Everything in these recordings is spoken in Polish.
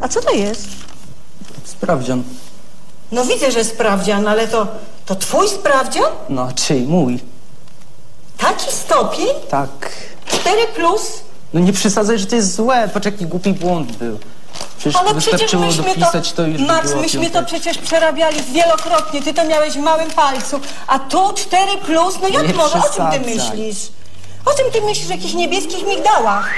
A co to jest? Sprawdzian. No widzę, że sprawdzian, ale to, to twój sprawdzian? No, czyj? Mój. Taki stopień? Tak. Cztery plus? No nie przesadzaj, że to jest złe. Patrz, jaki głupi błąd był. Przecież Ale przecież wystarczyło myśmy dopisać to, to, już by Max, było myśmy to przecież przerabiali wielokrotnie. Ty to miałeś w małym palcu. A tu cztery plus? No jak Nie może? O czym ty przesadzaj. myślisz? O czym ty myślisz? O jakichś niebieskich migdałach?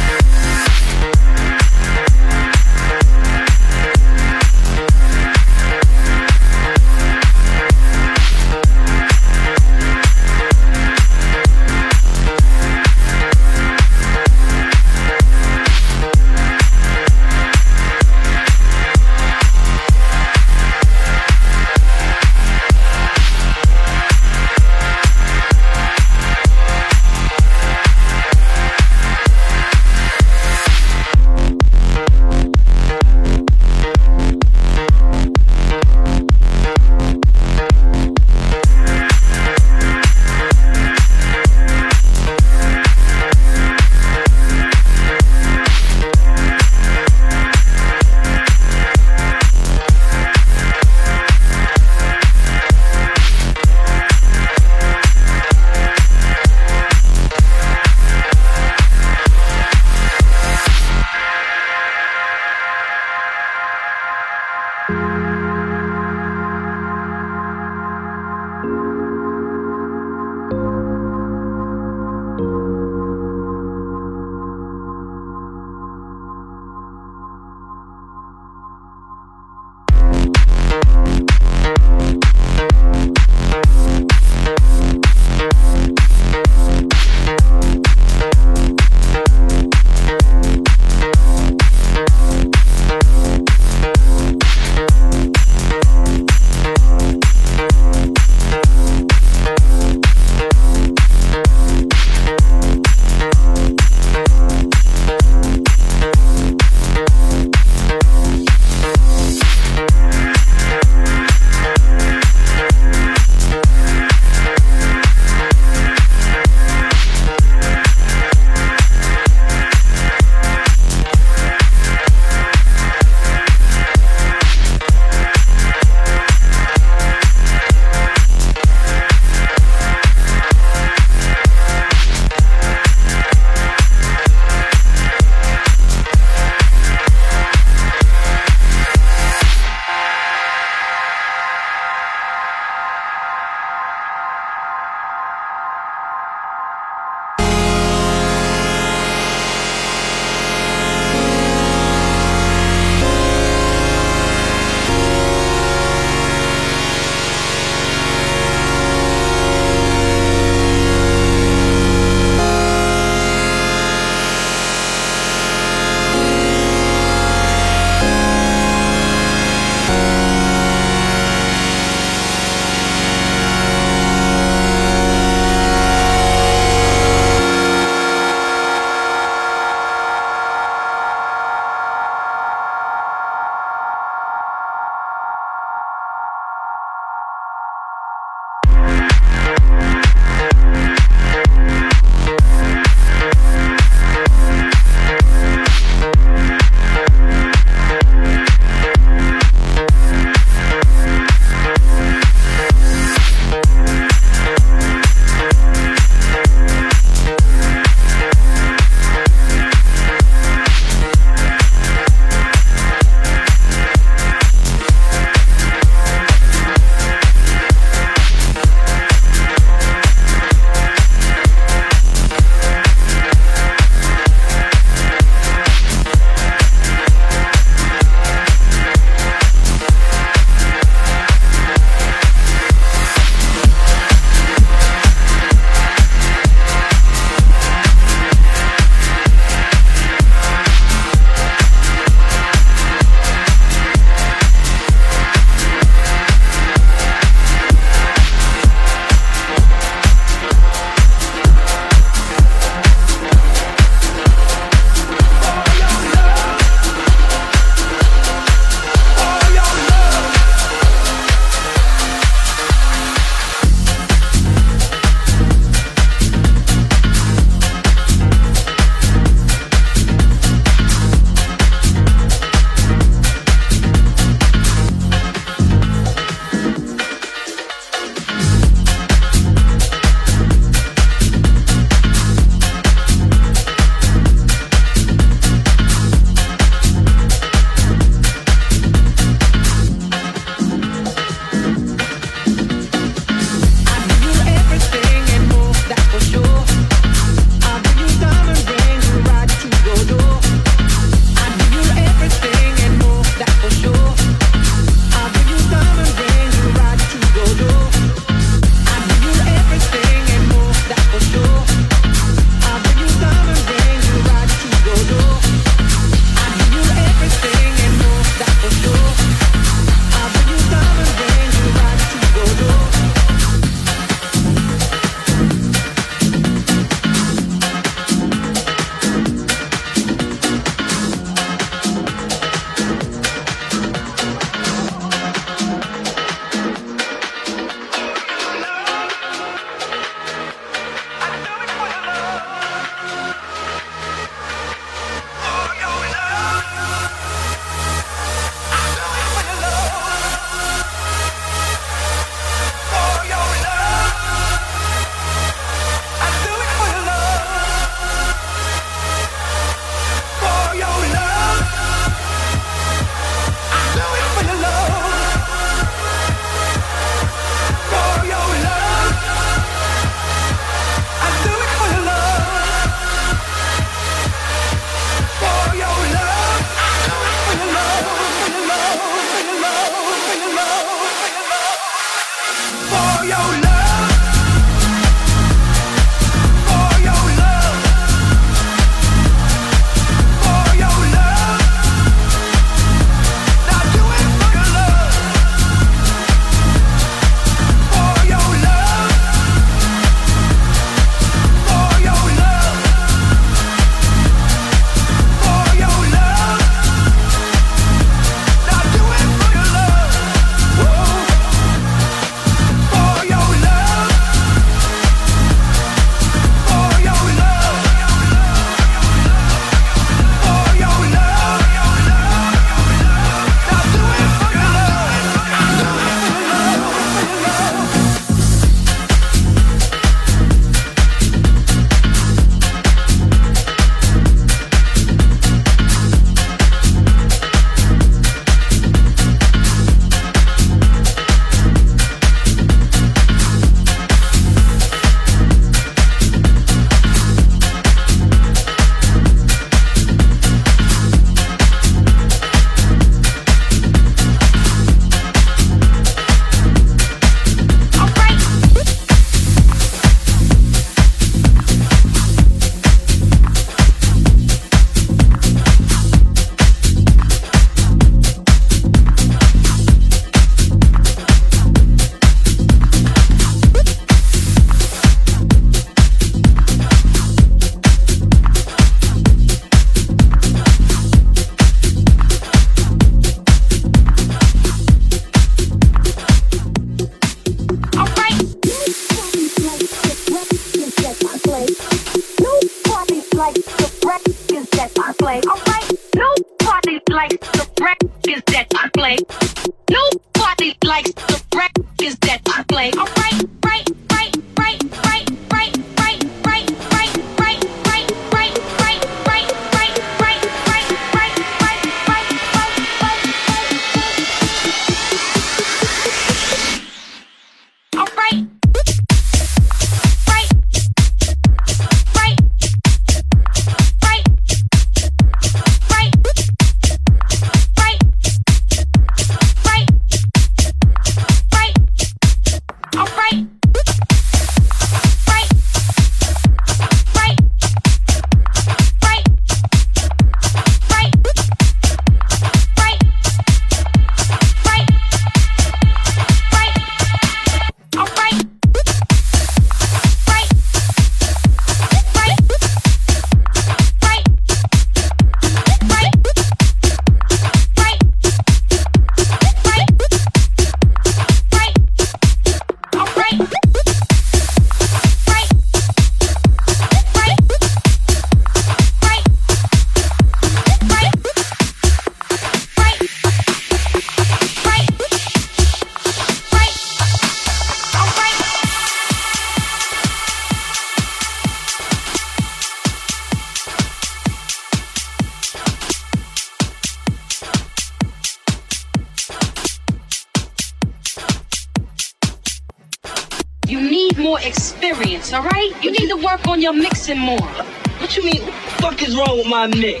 my neck.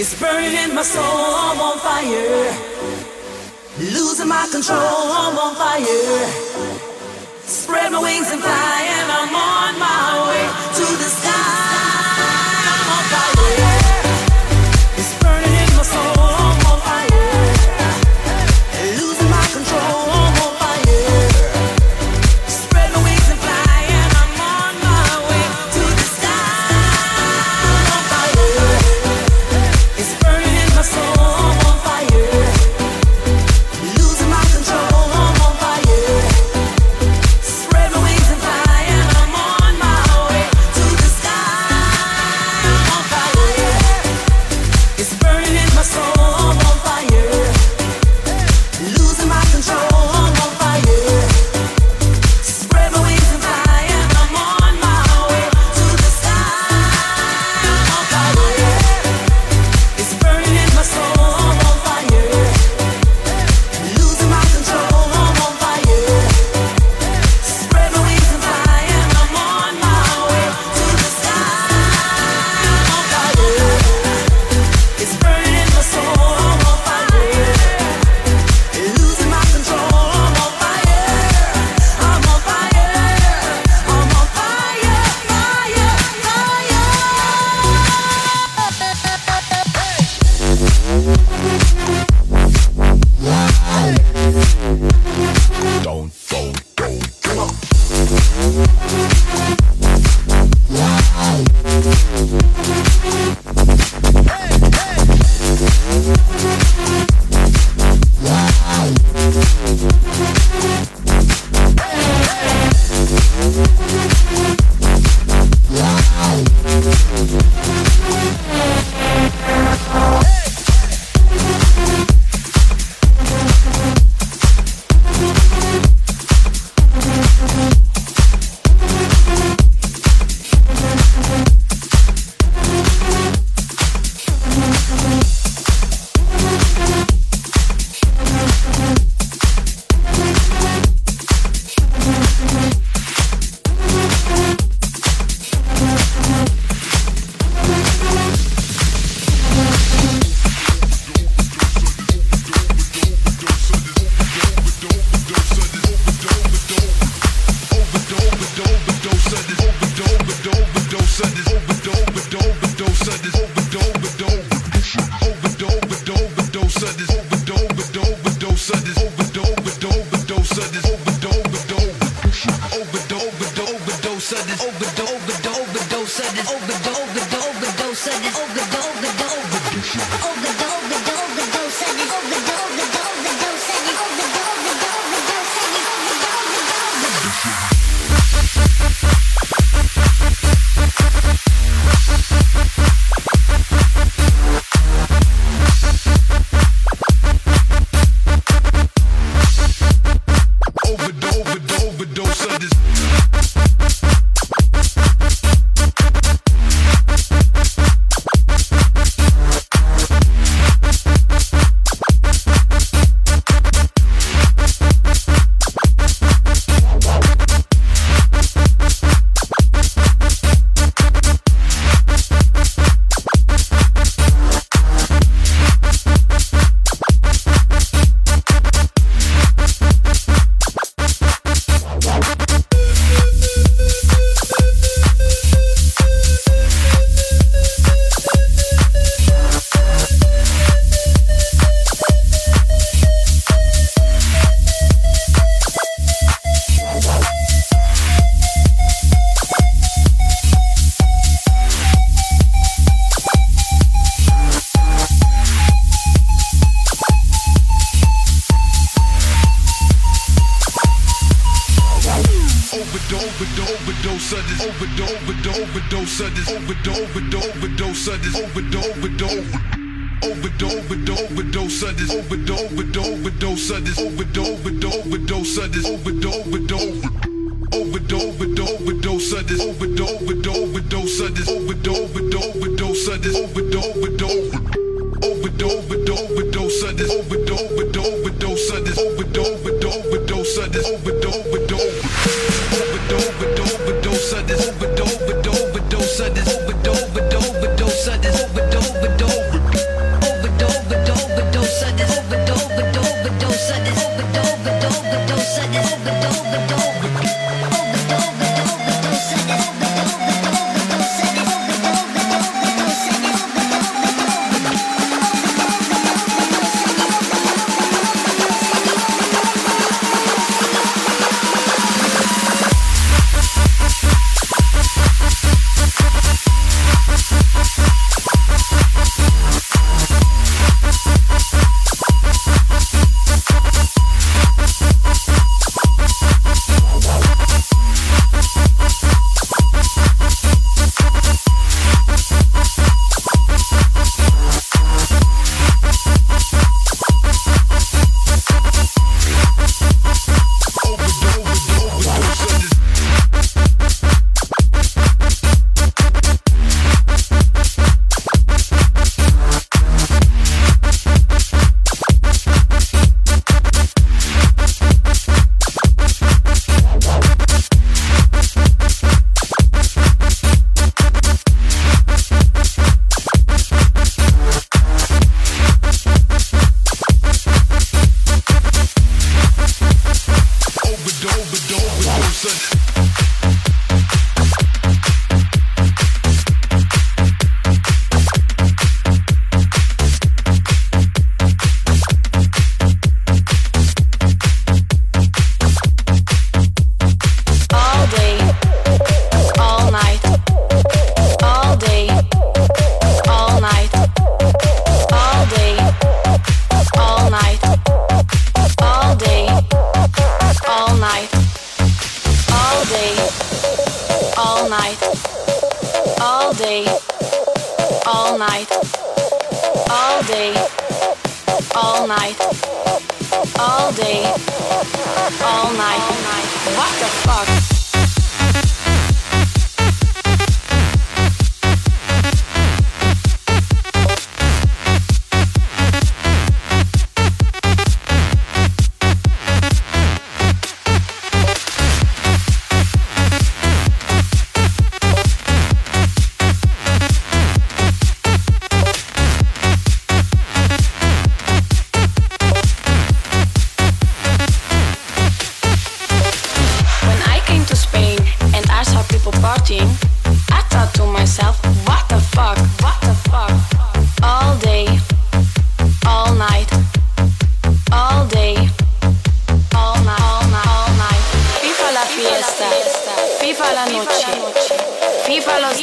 It's burning in my soul, I'm on fire. Losing my control, I'm on fire. Spread my wings and fly.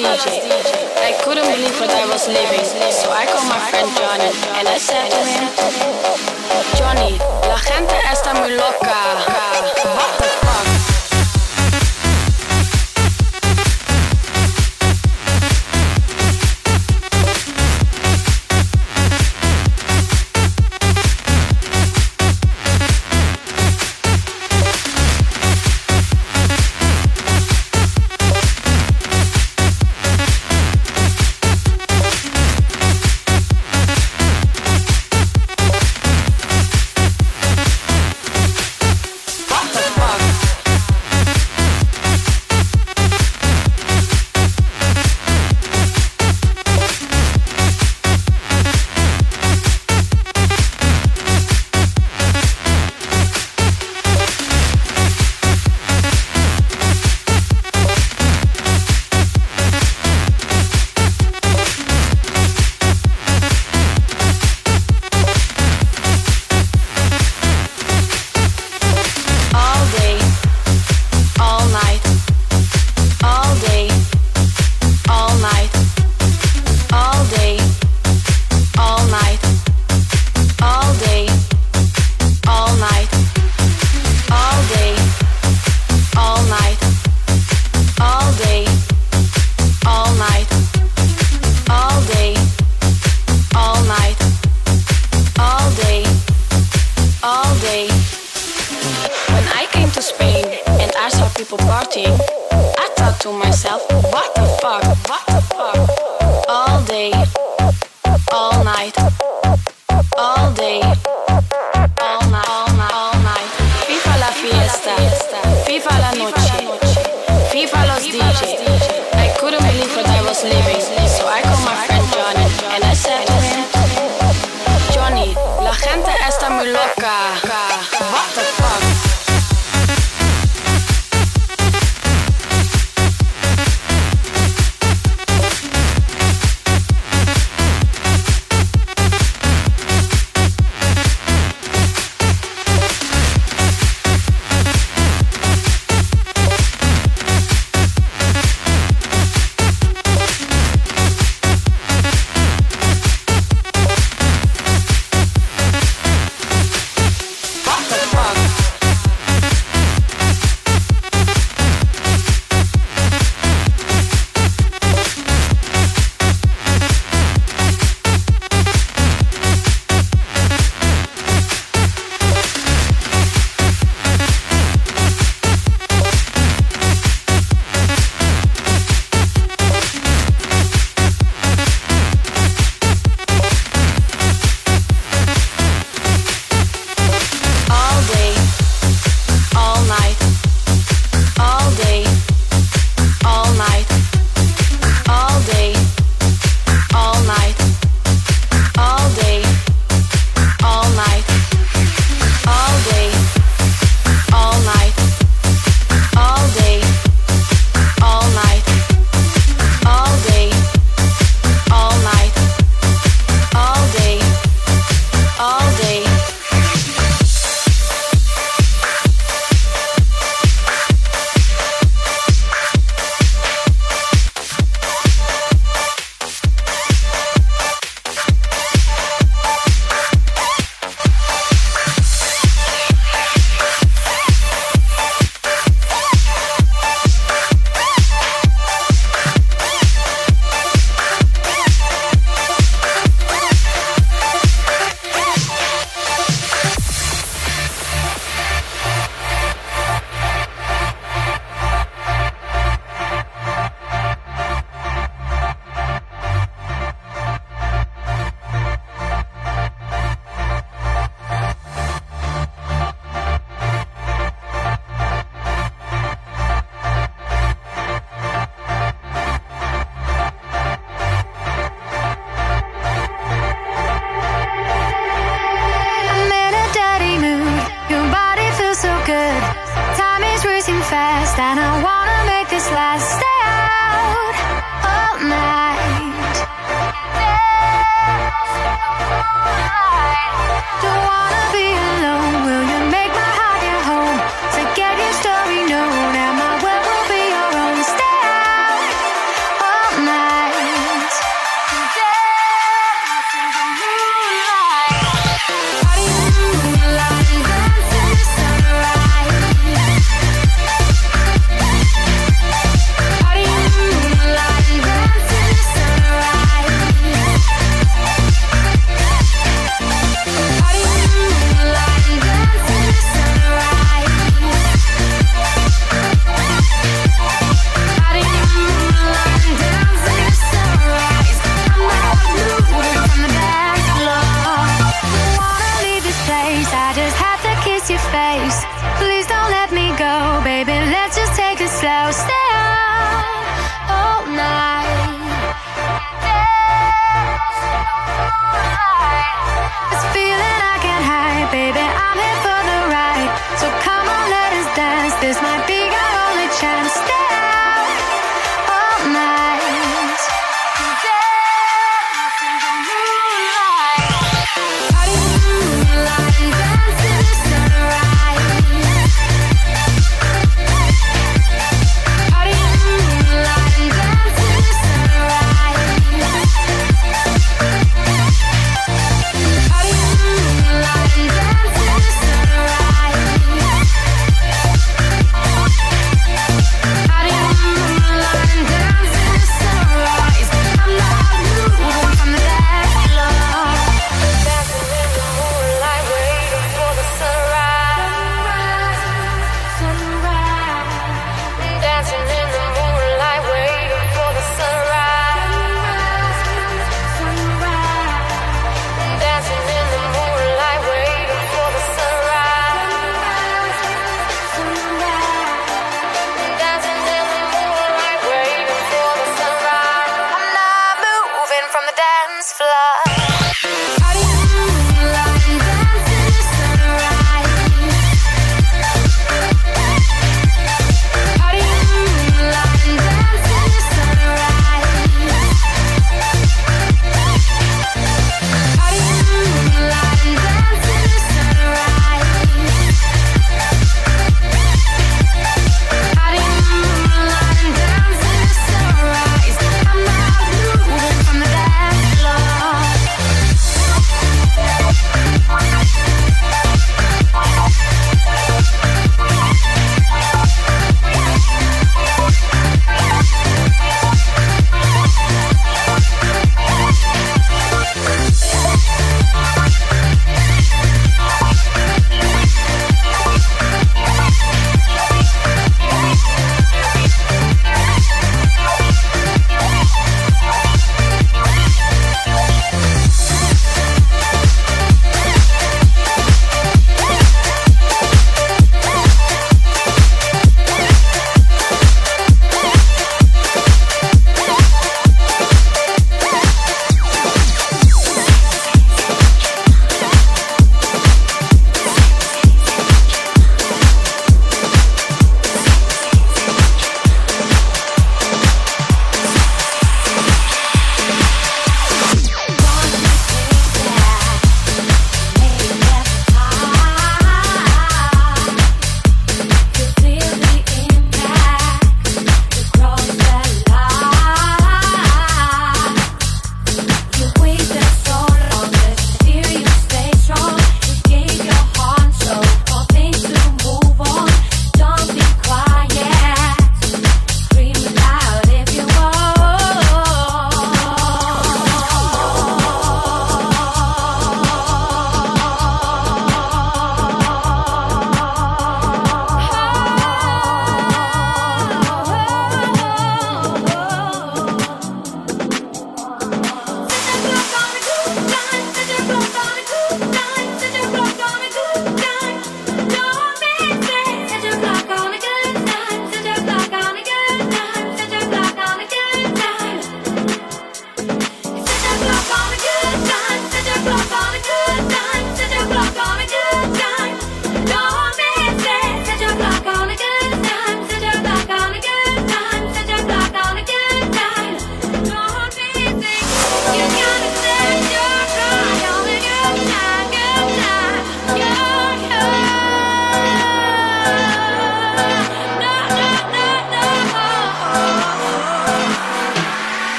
DJ. I couldn't believe what I was living, so I called my friend Johnny and I said to him, Johnny, la gente está muy loca.